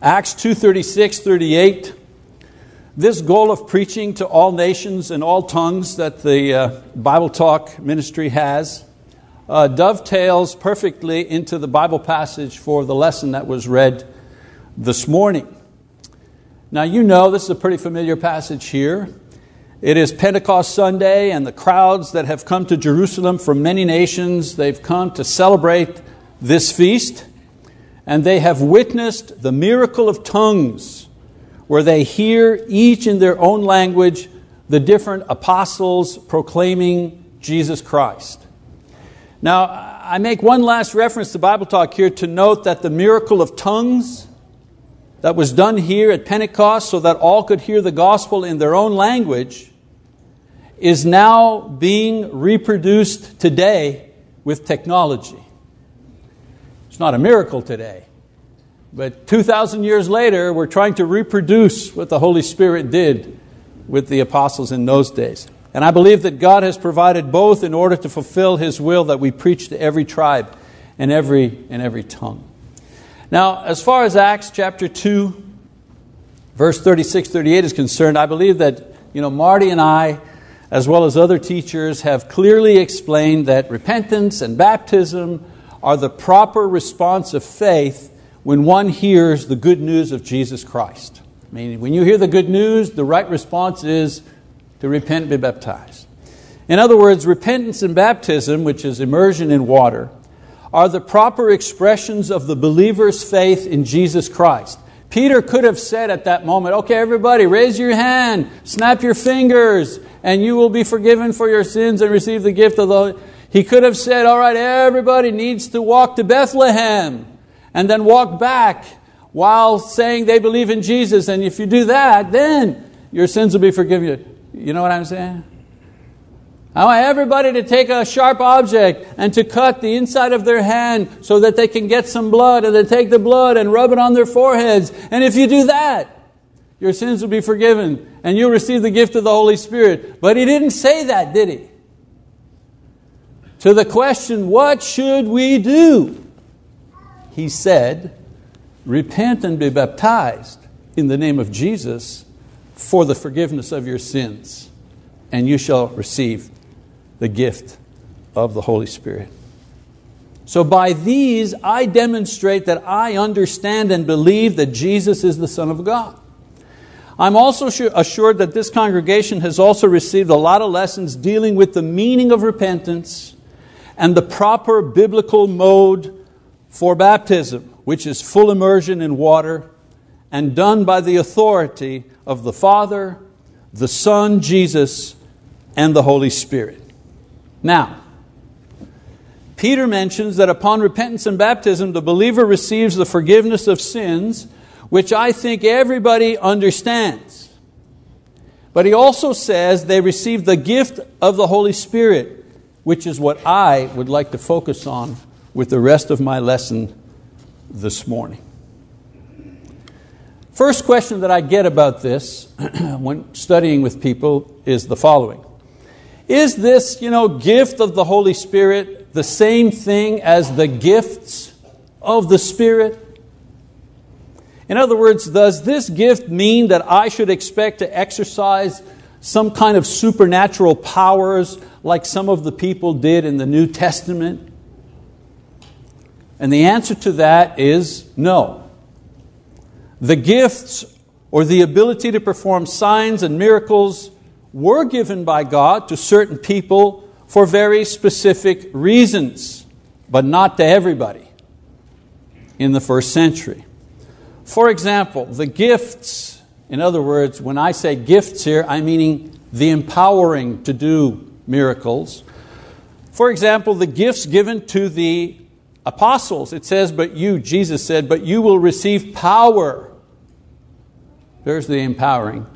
Acts 2:36, 38. This goal of preaching to all nations and all tongues that the uh, Bible Talk ministry has uh, dovetails perfectly into the Bible passage for the lesson that was read this morning. Now, you know this is a pretty familiar passage here. It is Pentecost Sunday, and the crowds that have come to Jerusalem from many nations, they've come to celebrate this feast, and they have witnessed the miracle of tongues where they hear each in their own language the different apostles proclaiming Jesus Christ. Now, I make one last reference to Bible Talk here to note that the miracle of tongues that was done here at Pentecost so that all could hear the gospel in their own language is now being reproduced today with technology. It's not a miracle today. But 2,000 years later, we're trying to reproduce what the Holy Spirit did with the apostles in those days. And I believe that God has provided both in order to fulfill His will that we preach to every tribe and every, and every tongue. Now, as far as Acts chapter 2, verse 36 38 is concerned, I believe that you know, Marty and I, as well as other teachers, have clearly explained that repentance and baptism are the proper response of faith when one hears the good news of Jesus Christ. I mean, when you hear the good news, the right response is to repent and be baptized. In other words, repentance and baptism, which is immersion in water, are the proper expressions of the believer's faith in Jesus Christ. Peter could have said at that moment, okay, everybody, raise your hand, snap your fingers, and you will be forgiven for your sins and receive the gift of the. He could have said, all right, everybody needs to walk to Bethlehem and then walk back while saying they believe in Jesus. And if you do that, then your sins will be forgiven. You know what I'm saying? I want everybody to take a sharp object and to cut the inside of their hand so that they can get some blood and then take the blood and rub it on their foreheads. And if you do that, your sins will be forgiven and you'll receive the gift of the Holy Spirit. But he didn't say that, did he? To the question, what should we do? He said, Repent and be baptized in the name of Jesus for the forgiveness of your sins, and you shall receive the gift of the Holy Spirit. So, by these, I demonstrate that I understand and believe that Jesus is the Son of God. I'm also assured that this congregation has also received a lot of lessons dealing with the meaning of repentance and the proper biblical mode for baptism, which is full immersion in water and done by the authority of the Father, the Son, Jesus, and the Holy Spirit. Now, Peter mentions that upon repentance and baptism, the believer receives the forgiveness of sins, which I think everybody understands. But he also says they receive the gift of the Holy Spirit, which is what I would like to focus on with the rest of my lesson this morning. First question that I get about this when studying with people is the following is this you know, gift of the Holy Spirit the same thing as the gifts of the Spirit? In other words, does this gift mean that I should expect to exercise some kind of supernatural powers like some of the people did in the New Testament? And the answer to that is no. The gifts or the ability to perform signs and miracles were given by God to certain people for very specific reasons, but not to everybody in the first century. For example, the gifts, in other words, when I say gifts here, I'm meaning the empowering to do miracles. For example, the gifts given to the apostles, it says, but you, Jesus said, but you will receive power. There's the empowering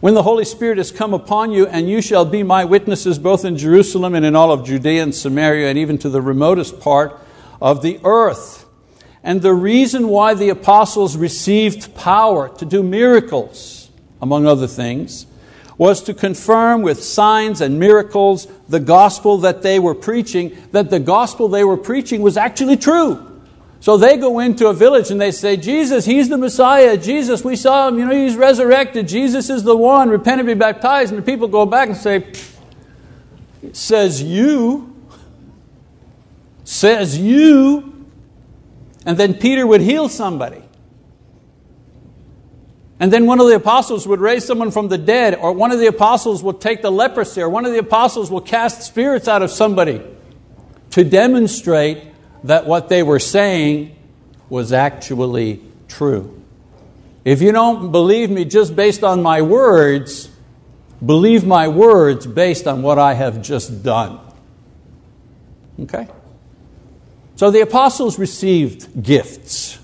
when the Holy Spirit has come upon you, and you shall be my witnesses both in Jerusalem and in all of Judea and Samaria and even to the remotest part of the earth. And the reason why the apostles received power to do miracles, among other things, was to confirm with signs and miracles the gospel that they were preaching, that the gospel they were preaching was actually true. So they go into a village and they say, Jesus, He's the Messiah. Jesus, we saw Him, you know, He's resurrected. Jesus is the one. Repent and be baptized. And the people go back and say, Says you. Says you. And then Peter would heal somebody. And then one of the apostles would raise someone from the dead, or one of the apostles would take the leprosy, or one of the apostles will cast spirits out of somebody to demonstrate that what they were saying was actually true. If you don't believe me just based on my words, believe my words based on what I have just done. Okay? So the apostles received gifts.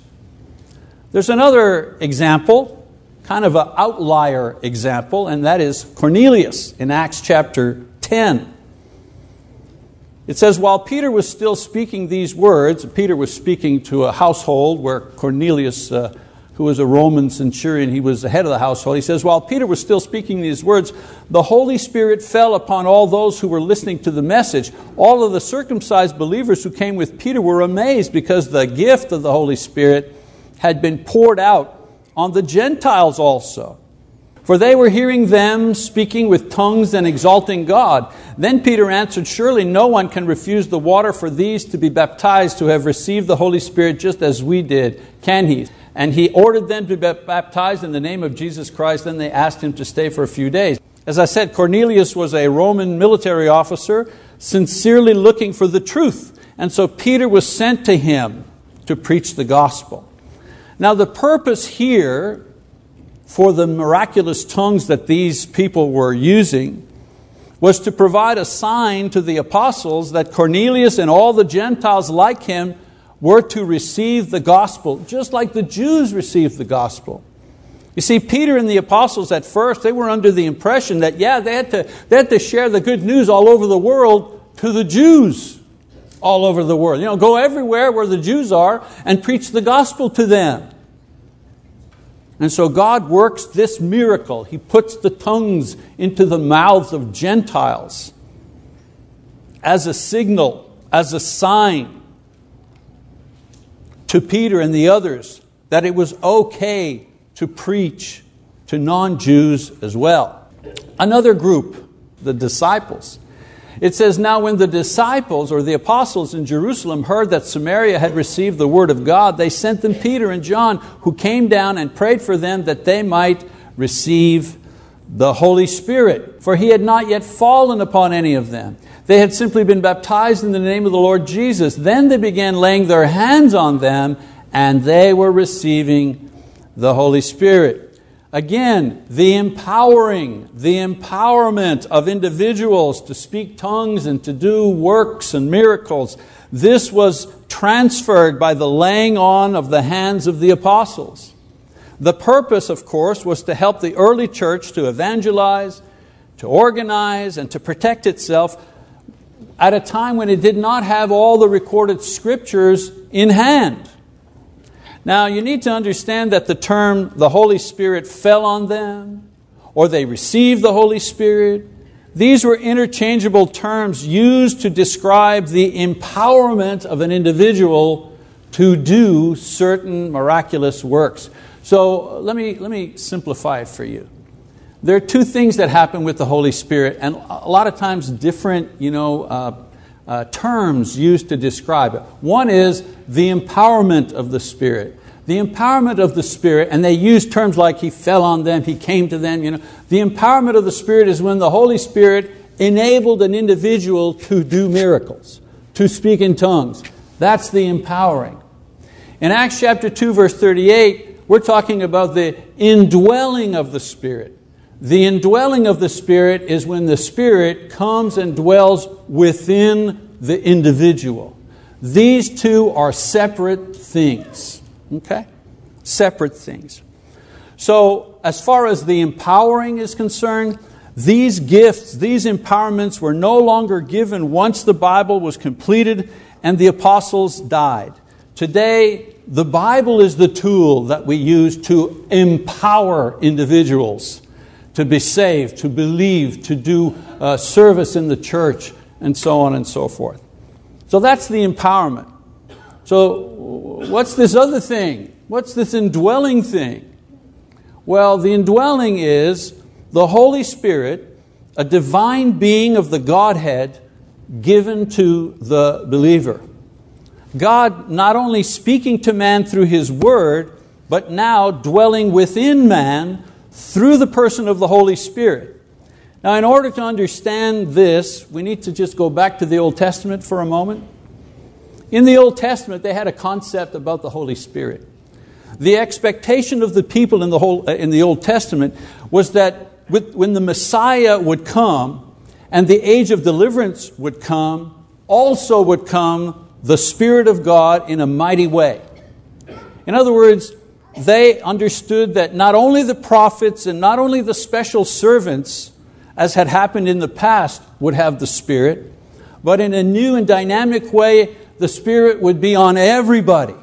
There's another example kind of an outlier example, and that is Cornelius in Acts chapter 10. It says, while Peter was still speaking these words, Peter was speaking to a household where Cornelius, uh, who was a Roman centurion, he was the head of the household. He says, while Peter was still speaking these words, the Holy Spirit fell upon all those who were listening to the message. All of the circumcised believers who came with Peter were amazed because the gift of the Holy Spirit had been poured out on the Gentiles also. For they were hearing them speaking with tongues and exalting God. Then Peter answered, Surely no one can refuse the water for these to be baptized who have received the Holy Spirit just as we did, can he? And he ordered them to be baptized in the name of Jesus Christ. Then they asked him to stay for a few days. As I said, Cornelius was a Roman military officer, sincerely looking for the truth. And so Peter was sent to him to preach the gospel. Now, the purpose here for the miraculous tongues that these people were using was to provide a sign to the apostles that Cornelius and all the Gentiles like him were to receive the gospel, just like the Jews received the gospel. You see, Peter and the apostles at first, they were under the impression that, yeah, they had to, they had to share the good news all over the world to the Jews all over the world. You know, go everywhere where the Jews are and preach the gospel to them. And so God works this miracle. He puts the tongues into the mouths of Gentiles as a signal, as a sign to Peter and the others that it was okay to preach to non Jews as well. Another group, the disciples, it says, Now when the disciples or the apostles in Jerusalem heard that Samaria had received the word of God, they sent them Peter and John, who came down and prayed for them that they might receive the Holy Spirit. For he had not yet fallen upon any of them. They had simply been baptized in the name of the Lord Jesus. Then they began laying their hands on them, and they were receiving the Holy Spirit. Again, the empowering, the empowerment of individuals to speak tongues and to do works and miracles. This was transferred by the laying on of the hands of the apostles. The purpose, of course, was to help the early church to evangelize, to organize, and to protect itself at a time when it did not have all the recorded scriptures in hand. Now, you need to understand that the term the Holy Spirit fell on them, or they received the Holy Spirit, these were interchangeable terms used to describe the empowerment of an individual to do certain miraculous works. So let me, let me simplify it for you. There are two things that happen with the Holy Spirit, and a lot of times different you know, uh, uh, terms used to describe it. One is the empowerment of the Spirit. The empowerment of the Spirit, and they use terms like He fell on them, He came to them. You know. The empowerment of the Spirit is when the Holy Spirit enabled an individual to do miracles, to speak in tongues. That's the empowering. In Acts chapter 2, verse 38, we're talking about the indwelling of the Spirit. The indwelling of the Spirit is when the Spirit comes and dwells within the individual. These two are separate things. Okay? Separate things. So, as far as the empowering is concerned, these gifts, these empowerments were no longer given once the Bible was completed and the apostles died. Today, the Bible is the tool that we use to empower individuals to be saved, to believe, to do uh, service in the church, and so on and so forth. So that's the empowerment. So, what's this other thing? What's this indwelling thing? Well, the indwelling is the Holy Spirit, a divine being of the Godhead, given to the believer. God not only speaking to man through His Word, but now dwelling within man through the person of the Holy Spirit. Now, in order to understand this, we need to just go back to the Old Testament for a moment. In the Old Testament, they had a concept about the Holy Spirit. The expectation of the people in the, whole, uh, in the Old Testament was that when the Messiah would come and the age of deliverance would come, also would come the Spirit of God in a mighty way. In other words, they understood that not only the prophets and not only the special servants, as had happened in the past, would have the Spirit, but in a new and dynamic way, the Spirit would be on everybody.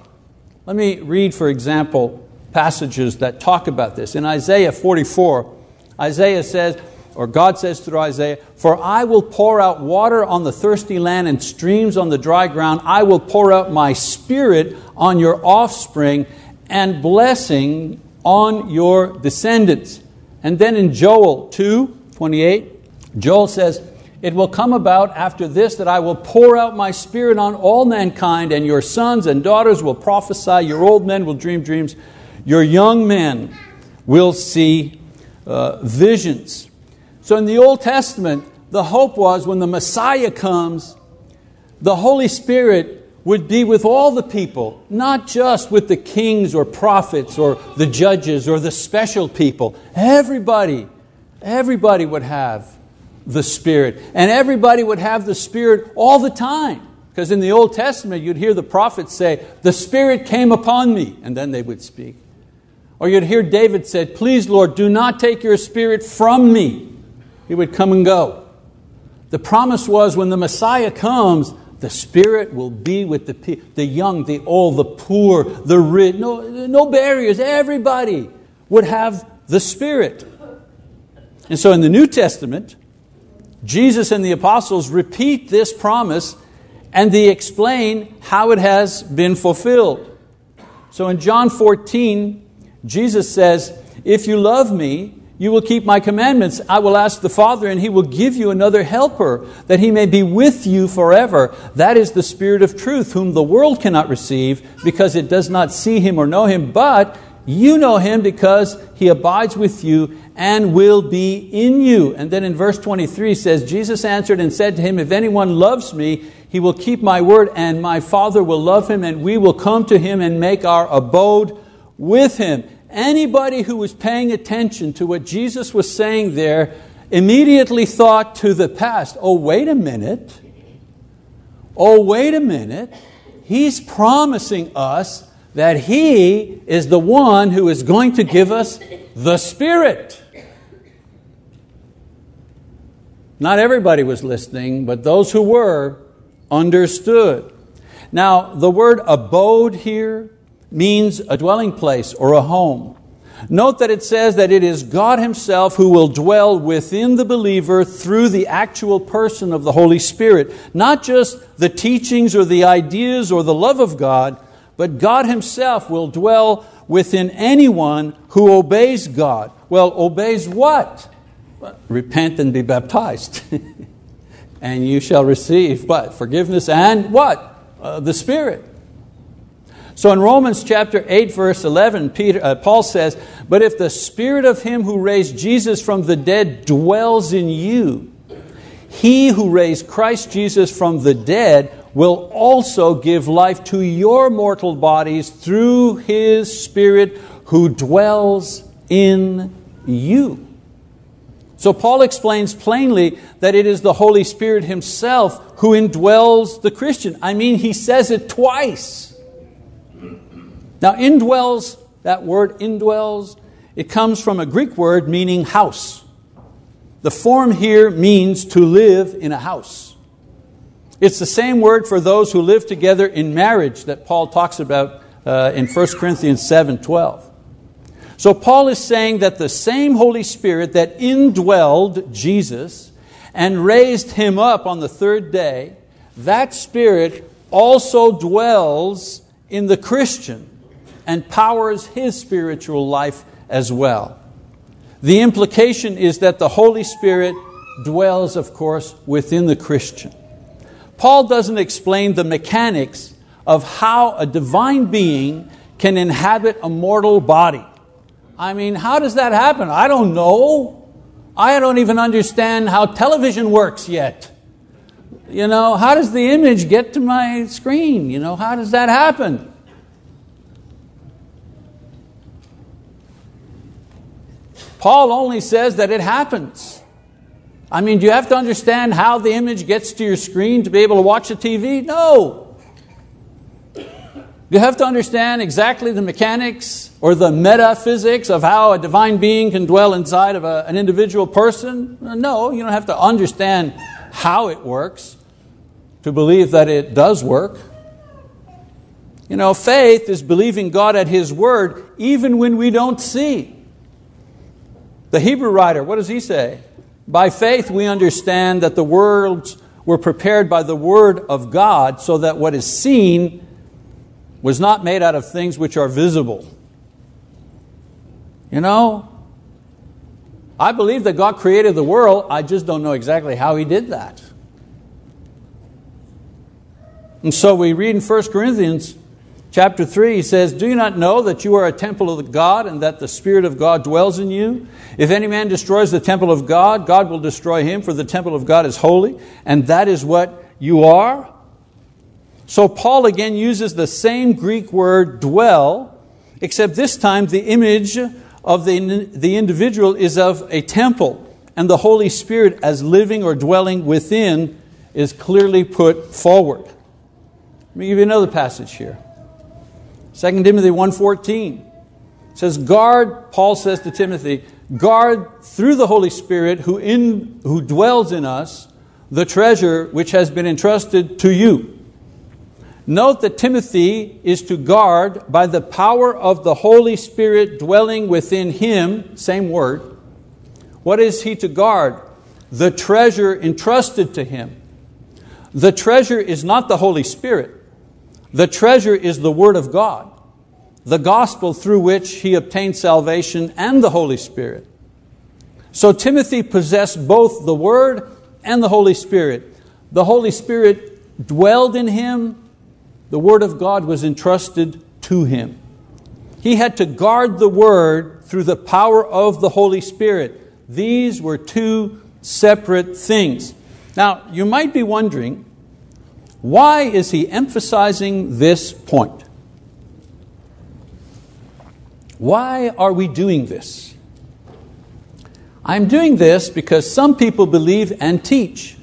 Let me read, for example, passages that talk about this. In Isaiah 44, Isaiah says, or God says through Isaiah, For I will pour out water on the thirsty land and streams on the dry ground. I will pour out my spirit on your offspring and blessing on your descendants. And then in Joel 2 28, Joel says, It will come about after this that I will pour out my spirit on all mankind, and your sons and daughters will prophesy, your old men will dream dreams, your young men will see uh, visions. So in the Old Testament, the hope was when the Messiah comes, the Holy Spirit would be with all the people, not just with the kings or prophets or the judges or the special people. Everybody, everybody would have the Spirit. And everybody would have the Spirit all the time. Because in the Old Testament, you'd hear the prophets say, The Spirit came upon me, and then they would speak. Or you'd hear David said, Please, Lord, do not take your Spirit from me. He would come and go. The promise was when the Messiah comes, the Spirit will be with the, the young, the old, the poor, the rich. No, no barriers. Everybody would have the Spirit. And so in the New Testament, Jesus and the apostles repeat this promise and they explain how it has been fulfilled. So in John 14, Jesus says, If you love me, you will keep my commandments. I will ask the Father, and he will give you another helper, that he may be with you forever. That is the Spirit of truth, whom the world cannot receive, because it does not see him or know him, but you know him because he abides with you and will be in you. And then in verse 23 says, Jesus answered and said to him, If anyone loves me, he will keep my word, and my Father will love him, and we will come to him and make our abode with him. Anybody who was paying attention to what Jesus was saying there immediately thought to the past, oh, wait a minute. Oh, wait a minute. He's promising us that He is the one who is going to give us the Spirit. Not everybody was listening, but those who were understood. Now, the word abode here means a dwelling place or a home. Note that it says that it is God Himself who will dwell within the believer through the actual person of the Holy Spirit. Not just the teachings or the ideas or the love of God, but God Himself will dwell within anyone who obeys God. Well, obeys what? Repent and be baptized. and you shall receive what? Forgiveness and what? Uh, the Spirit. So in Romans chapter 8, verse 11, Peter, uh, Paul says, But if the spirit of him who raised Jesus from the dead dwells in you, he who raised Christ Jesus from the dead will also give life to your mortal bodies through his spirit who dwells in you. So Paul explains plainly that it is the Holy Spirit himself who indwells the Christian. I mean, he says it twice. Now, indwells, that word indwells, it comes from a Greek word meaning house. The form here means to live in a house. It's the same word for those who live together in marriage that Paul talks about uh, in 1 Corinthians 7 12. So, Paul is saying that the same Holy Spirit that indwelled Jesus and raised him up on the third day, that Spirit also dwells in the Christian and powers his spiritual life as well. The implication is that the Holy Spirit dwells, of course, within the Christian. Paul doesn't explain the mechanics of how a divine being can inhabit a mortal body. I mean, how does that happen? I don't know. I don't even understand how television works yet. You know, how does the image get to my screen? You know, how does that happen? Paul only says that it happens. I mean, do you have to understand how the image gets to your screen to be able to watch the TV? No. You have to understand exactly the mechanics or the metaphysics of how a divine being can dwell inside of a, an individual person. No, you don't have to understand how it works to believe that it does work. You know, faith is believing God at His word even when we don't see. The Hebrew writer, what does he say? By faith, we understand that the worlds were prepared by the word of God so that what is seen was not made out of things which are visible. You know, I believe that God created the world, I just don't know exactly how He did that. And so we read in 1 Corinthians chapter 3, he says, Do you not know that you are a temple of God and that the Spirit of God dwells in you? If any man destroys the temple of God, God will destroy him, for the temple of God is holy, and that is what you are. So Paul again uses the same Greek word dwell, except this time the image of the, the individual is of a temple, and the Holy Spirit as living or dwelling within is clearly put forward. Let me give you another passage here. 2 Timothy 1.14 says, Guard, Paul says to Timothy, guard through the Holy Spirit who, in, who dwells in us the treasure which has been entrusted to you. Note that Timothy is to guard by the power of the Holy Spirit dwelling within him, same word. What is he to guard? The treasure entrusted to him. The treasure is not the Holy Spirit. The treasure is the Word of God, the gospel through which he obtained salvation and the Holy Spirit. So Timothy possessed both the Word and the Holy Spirit. The Holy Spirit dwelled in him the Word of God was entrusted to him. He had to guard the Word through the power of the Holy Spirit. These were two separate things. Now, you might be wondering, why is he emphasizing this point? Why are we doing this? I'm doing this because some people believe and teach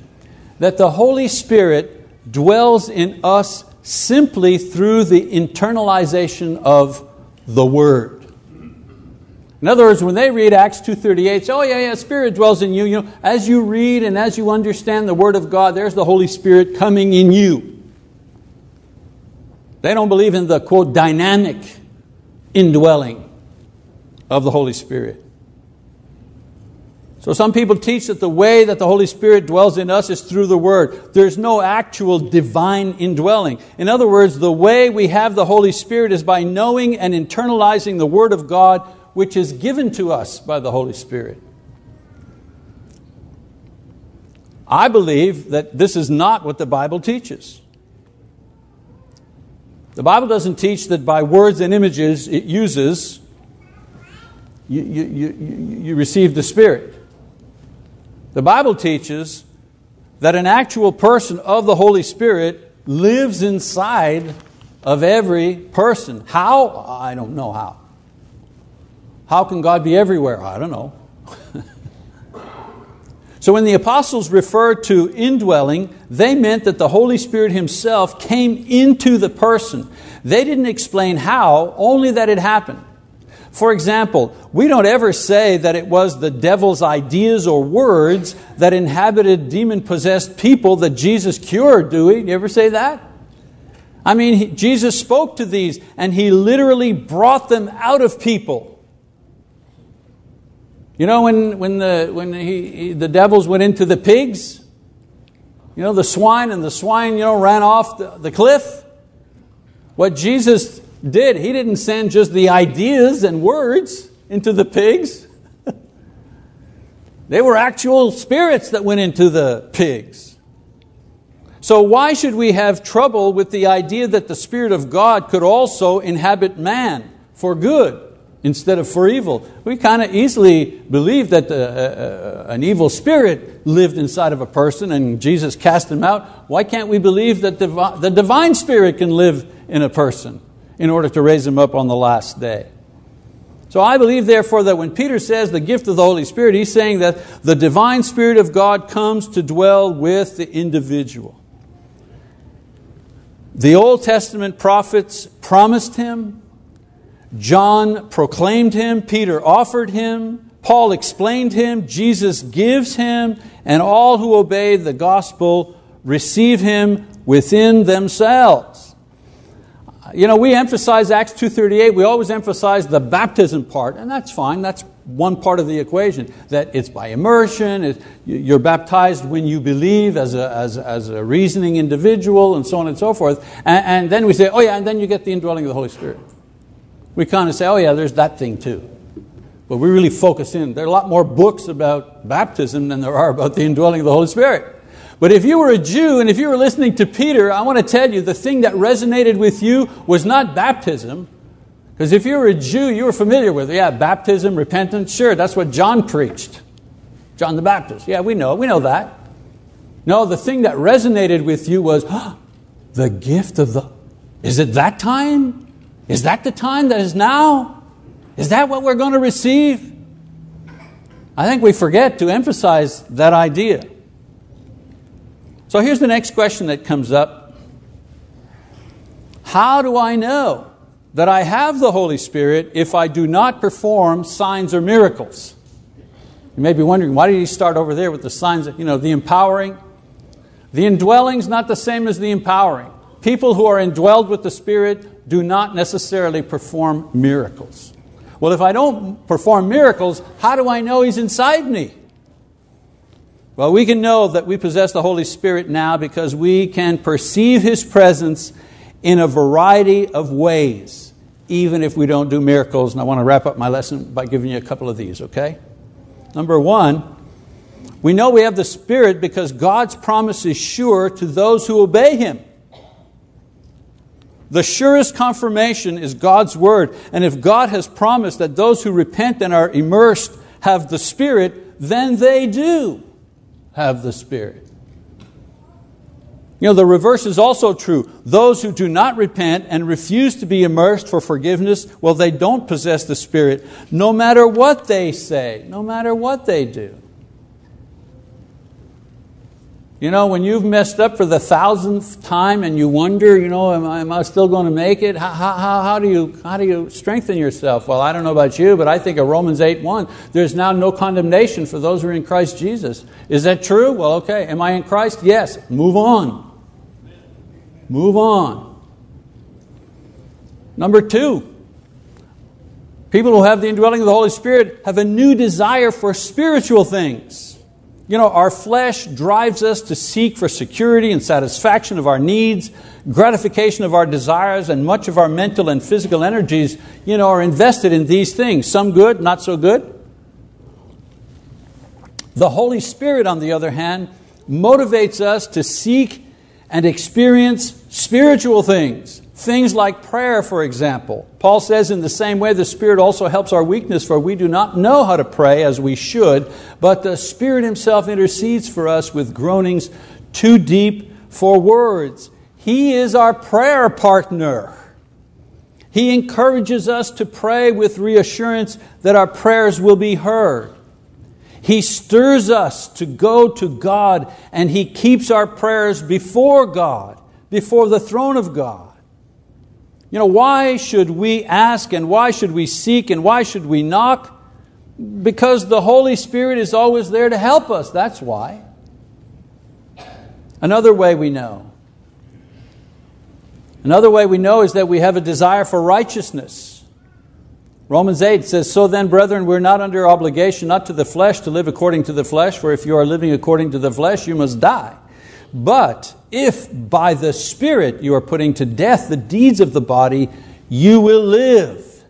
that the Holy Spirit dwells in us simply through the internalization of the Word. In other words, when they read Acts 2.38, say, oh yeah, yeah, Spirit dwells in you. you know, as you read and as you understand the Word of God, there's the Holy Spirit coming in you. They don't believe in the, quote, dynamic indwelling of the Holy Spirit. So some people teach that the way that the Holy Spirit dwells in us is through the Word. There's no actual divine indwelling. In other words, the way we have the Holy Spirit is by knowing and internalizing the Word of God, which is given to us by the Holy Spirit. I believe that this is not what the Bible teaches. The Bible doesn't teach that by words and images it uses, you, you, you, you receive the Spirit. The Bible teaches that an actual person of the Holy Spirit lives inside of every person. How? I don't know how. How can God be everywhere? I don't know. so when the apostles referred to indwelling, they meant that the Holy Spirit Himself came into the person. They didn't explain how, only that it happened. For example, we don't ever say that it was the devil's ideas or words that inhabited demon possessed people that Jesus cured, do we? You ever say that? I mean, he, Jesus spoke to these and he literally brought them out of people. You know, when, when, the, when he, he, the devils went into the pigs, You know, the swine and the swine, you know, ran off the, the cliff. What Jesus did, He didn't send just the ideas and words into the pigs. they were actual spirits that went into the pigs. So, why should we have trouble with the idea that the Spirit of God could also inhabit man for good? Instead of for evil. We kind of easily believe that the, uh, uh, an evil spirit lived inside of a person and Jesus cast him out. Why can't we believe that divi- the divine spirit can live in a person in order to raise him up on the last day? So I believe, therefore, that when Peter says the gift of the Holy Spirit, he's saying that the divine Spirit of God comes to dwell with the individual. The Old Testament prophets promised him, John proclaimed him, Peter offered him, Paul explained him, Jesus gives him, and all who obey the gospel receive him within themselves. You know, we emphasize Acts 2.38, we always emphasize the baptism part, and that's fine, that's one part of the equation, that it's by immersion, you're baptized when you believe as a, as, as a reasoning individual, and so on and so forth. And, and then we say, oh yeah, and then you get the indwelling of the Holy Spirit we kind of say, oh, yeah, there's that thing too. But we really focus in. There are a lot more books about baptism than there are about the indwelling of the Holy Spirit. But if you were a Jew and if you were listening to Peter, I want to tell you the thing that resonated with you was not baptism. Because if you were a Jew, you were familiar with, yeah, baptism, repentance, sure, that's what John preached. John the Baptist. Yeah, we know, we know that. No, the thing that resonated with you was the gift of the. Is it that time? Is that the time that is now? Is that what we're going to receive? I think we forget to emphasize that idea. So here's the next question that comes up How do I know that I have the Holy Spirit if I do not perform signs or miracles? You may be wondering, why did he start over there with the signs, you know, the empowering? The indwelling's not the same as the empowering. People who are indwelled with the Spirit do not necessarily perform miracles. Well, if I don't perform miracles, how do I know He's inside me? Well, we can know that we possess the Holy Spirit now because we can perceive His presence in a variety of ways, even if we don't do miracles. And I want to wrap up my lesson by giving you a couple of these, okay? Number one, we know we have the Spirit because God's promise is sure to those who obey Him. The surest confirmation is God's Word. And if God has promised that those who repent and are immersed have the Spirit, then they do have the Spirit. You know, the reverse is also true. Those who do not repent and refuse to be immersed for forgiveness, well, they don't possess the Spirit, no matter what they say, no matter what they do. You know, when you've messed up for the thousandth time and you wonder, you know, am I, am I still going to make it? How, how, how, do you, how do you strengthen yourself? Well, I don't know about you, but I think of Romans 8 1. There's now no condemnation for those who are in Christ Jesus. Is that true? Well, okay. Am I in Christ? Yes. Move on. Move on. Number two, people who have the indwelling of the Holy Spirit have a new desire for spiritual things. You know, our flesh drives us to seek for security and satisfaction of our needs, gratification of our desires, and much of our mental and physical energies, you know, are invested in these things. Some good, not so good. The Holy Spirit, on the other hand, motivates us to seek and experience spiritual things. Things like prayer, for example. Paul says, in the same way, the Spirit also helps our weakness, for we do not know how to pray as we should, but the Spirit Himself intercedes for us with groanings too deep for words. He is our prayer partner. He encourages us to pray with reassurance that our prayers will be heard. He stirs us to go to God and He keeps our prayers before God, before the throne of God. You know, why should we ask and why should we seek and why should we knock? Because the Holy Spirit is always there to help us. That's why. Another way we know. Another way we know is that we have a desire for righteousness. Romans 8 says, So then, brethren, we're not under obligation, not to the flesh, to live according to the flesh, for if you are living according to the flesh, you must die. But if by the Spirit you are putting to death the deeds of the body, you will live.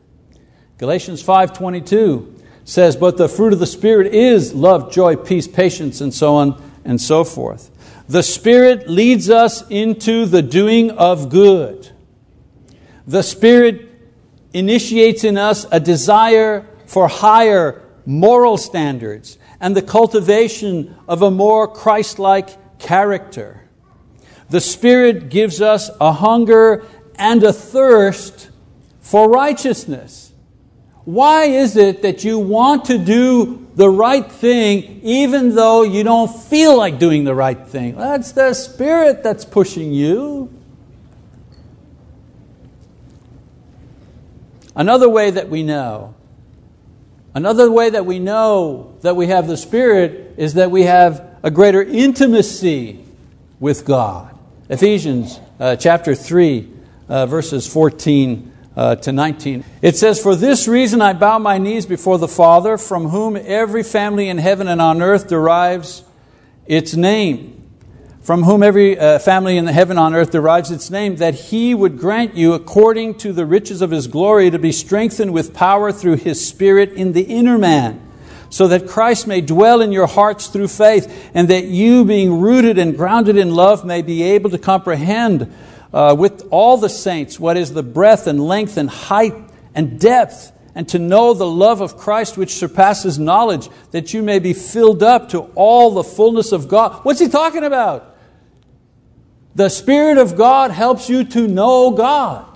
Galatians 5:22 says, "But the fruit of the Spirit is love, joy, peace, patience, and so on and so forth." The Spirit leads us into the doing of good. The Spirit initiates in us a desire for higher moral standards and the cultivation of a more Christ like character. The Spirit gives us a hunger and a thirst for righteousness. Why is it that you want to do the right thing even though you don't feel like doing the right thing? That's the Spirit that's pushing you. Another way that we know, another way that we know that we have the Spirit is that we have a greater intimacy with God. Ephesians uh, chapter 3, uh, verses 14 uh, to 19. It says, For this reason I bow my knees before the Father, from whom every family in heaven and on earth derives its name from whom every uh, family in the heaven on earth derives its name, that he would grant you, according to the riches of his glory, to be strengthened with power through his Spirit in the inner man, so that Christ may dwell in your hearts through faith, and that you, being rooted and grounded in love, may be able to comprehend uh, with all the saints what is the breadth and length and height and depth and to know the love of Christ which surpasses knowledge, that you may be filled up to all the fullness of God. What's he talking about? The Spirit of God helps you to know God.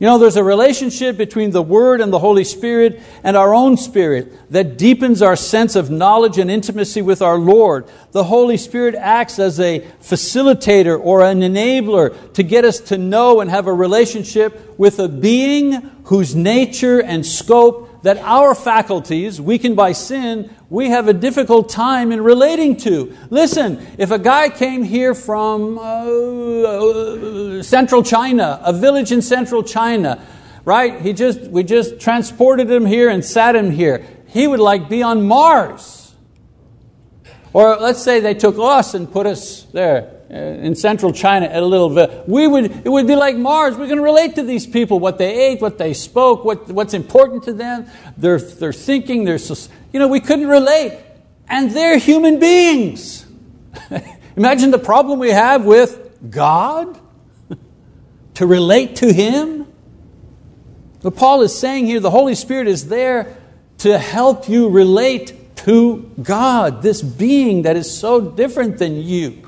You know, there's a relationship between the Word and the Holy Spirit and our own spirit that deepens our sense of knowledge and intimacy with our Lord. The Holy Spirit acts as a facilitator or an enabler to get us to know and have a relationship with a being whose nature and scope that our faculties, weakened by sin, we have a difficult time in relating to. Listen, if a guy came here from uh, central China, a village in central China, right? He just, we just transported him here and sat him here. He would like be on Mars. Or let's say they took us and put us there. Uh, in central China at a little bit. We would, it would be like Mars. We're going to relate to these people, what they ate, what they spoke, what, what's important to them, their, their thinking, their, you know, we couldn't relate. And they're human beings. Imagine the problem we have with God to relate to Him. What Paul is saying here, the Holy Spirit is there to help you relate to God, this being that is so different than you.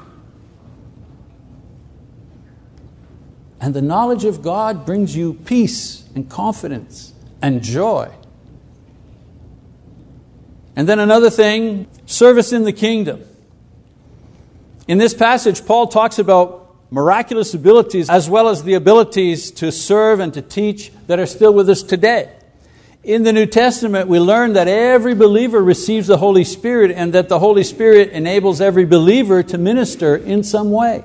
And the knowledge of God brings you peace and confidence and joy. And then another thing service in the kingdom. In this passage, Paul talks about miraculous abilities as well as the abilities to serve and to teach that are still with us today. In the New Testament, we learn that every believer receives the Holy Spirit and that the Holy Spirit enables every believer to minister in some way.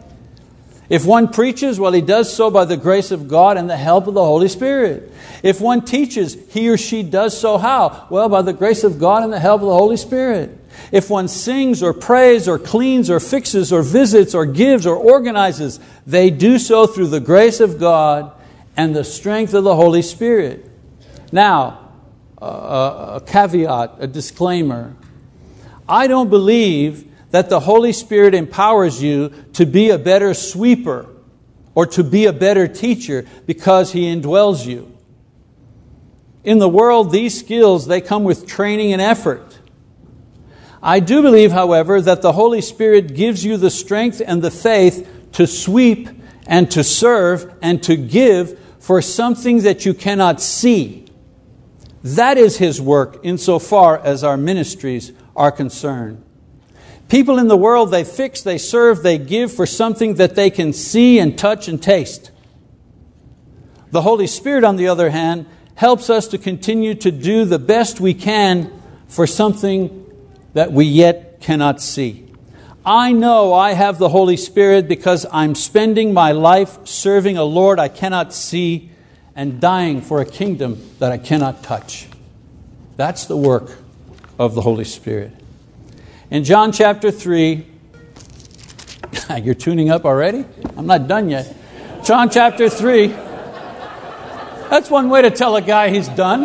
If one preaches, well, he does so by the grace of God and the help of the Holy Spirit. If one teaches, he or she does so how? Well, by the grace of God and the help of the Holy Spirit. If one sings or prays or cleans or fixes or visits or gives or organizes, they do so through the grace of God and the strength of the Holy Spirit. Now, a, a caveat, a disclaimer. I don't believe that the Holy Spirit empowers you to be a better sweeper or to be a better teacher because He indwells you. In the world, these skills, they come with training and effort. I do believe, however, that the Holy Spirit gives you the strength and the faith to sweep and to serve and to give for something that you cannot see. That is His work insofar as our ministries are concerned. People in the world, they fix, they serve, they give for something that they can see and touch and taste. The Holy Spirit, on the other hand, helps us to continue to do the best we can for something that we yet cannot see. I know I have the Holy Spirit because I'm spending my life serving a Lord I cannot see and dying for a kingdom that I cannot touch. That's the work of the Holy Spirit. In John chapter 3, You're tuning up already? I'm not done yet. John chapter 3. That's one way to tell a guy he's done.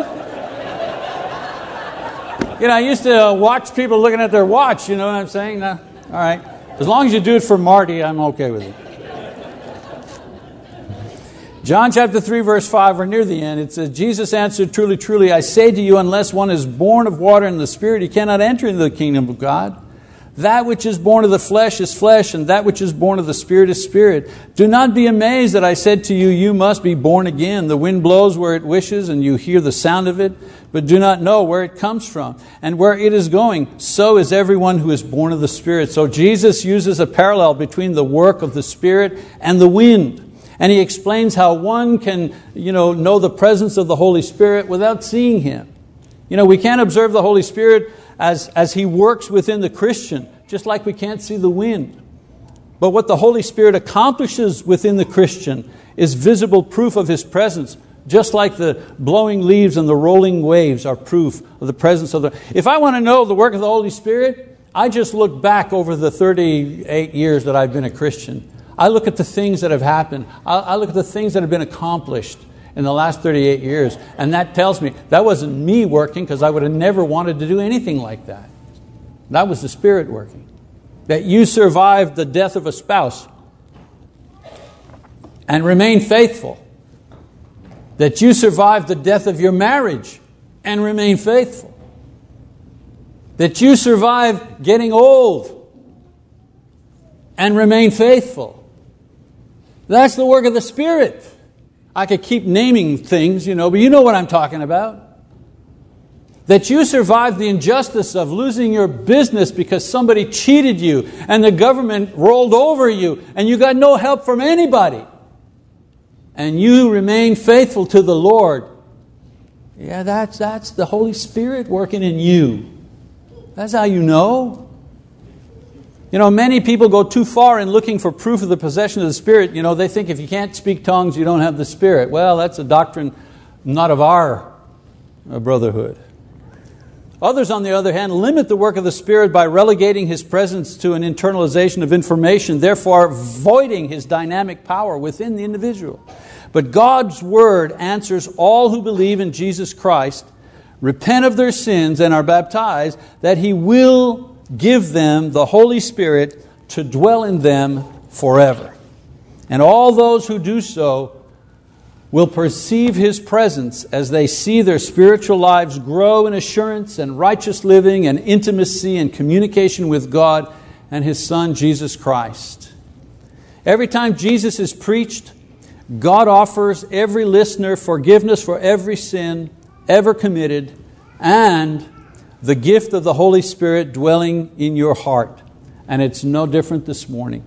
You know, I used to watch people looking at their watch, you know what I'm saying? All right. As long as you do it for Marty, I'm okay with it. John chapter 3, verse 5, we're near the end. It says, Jesus answered, Truly, truly, I say to you, unless one is born of water and the Spirit, he cannot enter into the kingdom of God. That which is born of the flesh is flesh, and that which is born of the Spirit is spirit. Do not be amazed that I said to you, You must be born again. The wind blows where it wishes, and you hear the sound of it, but do not know where it comes from and where it is going. So is everyone who is born of the Spirit. So Jesus uses a parallel between the work of the Spirit and the wind. And he explains how one can you know, know the presence of the Holy Spirit without seeing Him. You know, we can't observe the Holy Spirit as, as He works within the Christian, just like we can't see the wind. But what the Holy Spirit accomplishes within the Christian is visible proof of His presence, just like the blowing leaves and the rolling waves are proof of the presence of the. If I want to know the work of the Holy Spirit, I just look back over the 38 years that I've been a Christian. I look at the things that have happened. I look at the things that have been accomplished in the last 38 years, and that tells me that wasn't me working because I would have never wanted to do anything like that. That was the Spirit working. That you survived the death of a spouse and remained faithful. That you survived the death of your marriage and remain faithful. That you survived getting old and remain faithful. That's the work of the Spirit. I could keep naming things, you know, but you know what I'm talking about. That you survived the injustice of losing your business because somebody cheated you and the government rolled over you and you got no help from anybody. And you remain faithful to the Lord. Yeah, that's, that's the Holy Spirit working in you. That's how you know. You know, many people go too far in looking for proof of the possession of the Spirit. You know, they think if you can't speak tongues, you don't have the Spirit. Well, that's a doctrine not of our uh, brotherhood. Others, on the other hand, limit the work of the Spirit by relegating His presence to an internalization of information, therefore voiding His dynamic power within the individual. But God's Word answers all who believe in Jesus Christ, repent of their sins, and are baptized, that He will give them the Holy Spirit to dwell in them forever. And all those who do so will perceive His presence as they see their spiritual lives grow in assurance and righteous living and intimacy and communication with God and His Son, Jesus Christ. Every time Jesus is preached, God offers every listener forgiveness for every sin ever committed and the gift of the Holy Spirit dwelling in your heart. And it's no different this morning.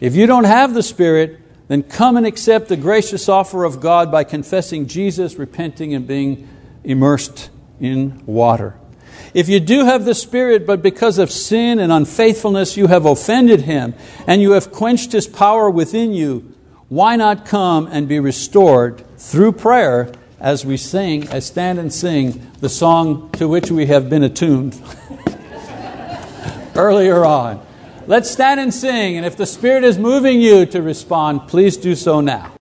If you don't have the Spirit, then come and accept the gracious offer of God by confessing Jesus, repenting, and being immersed in water. If you do have the Spirit, but because of sin and unfaithfulness you have offended Him and you have quenched His power within you, why not come and be restored through prayer as we sing, as stand and sing the song to which we have been attuned earlier on. Let's stand and sing, and if the Spirit is moving you to respond, please do so now.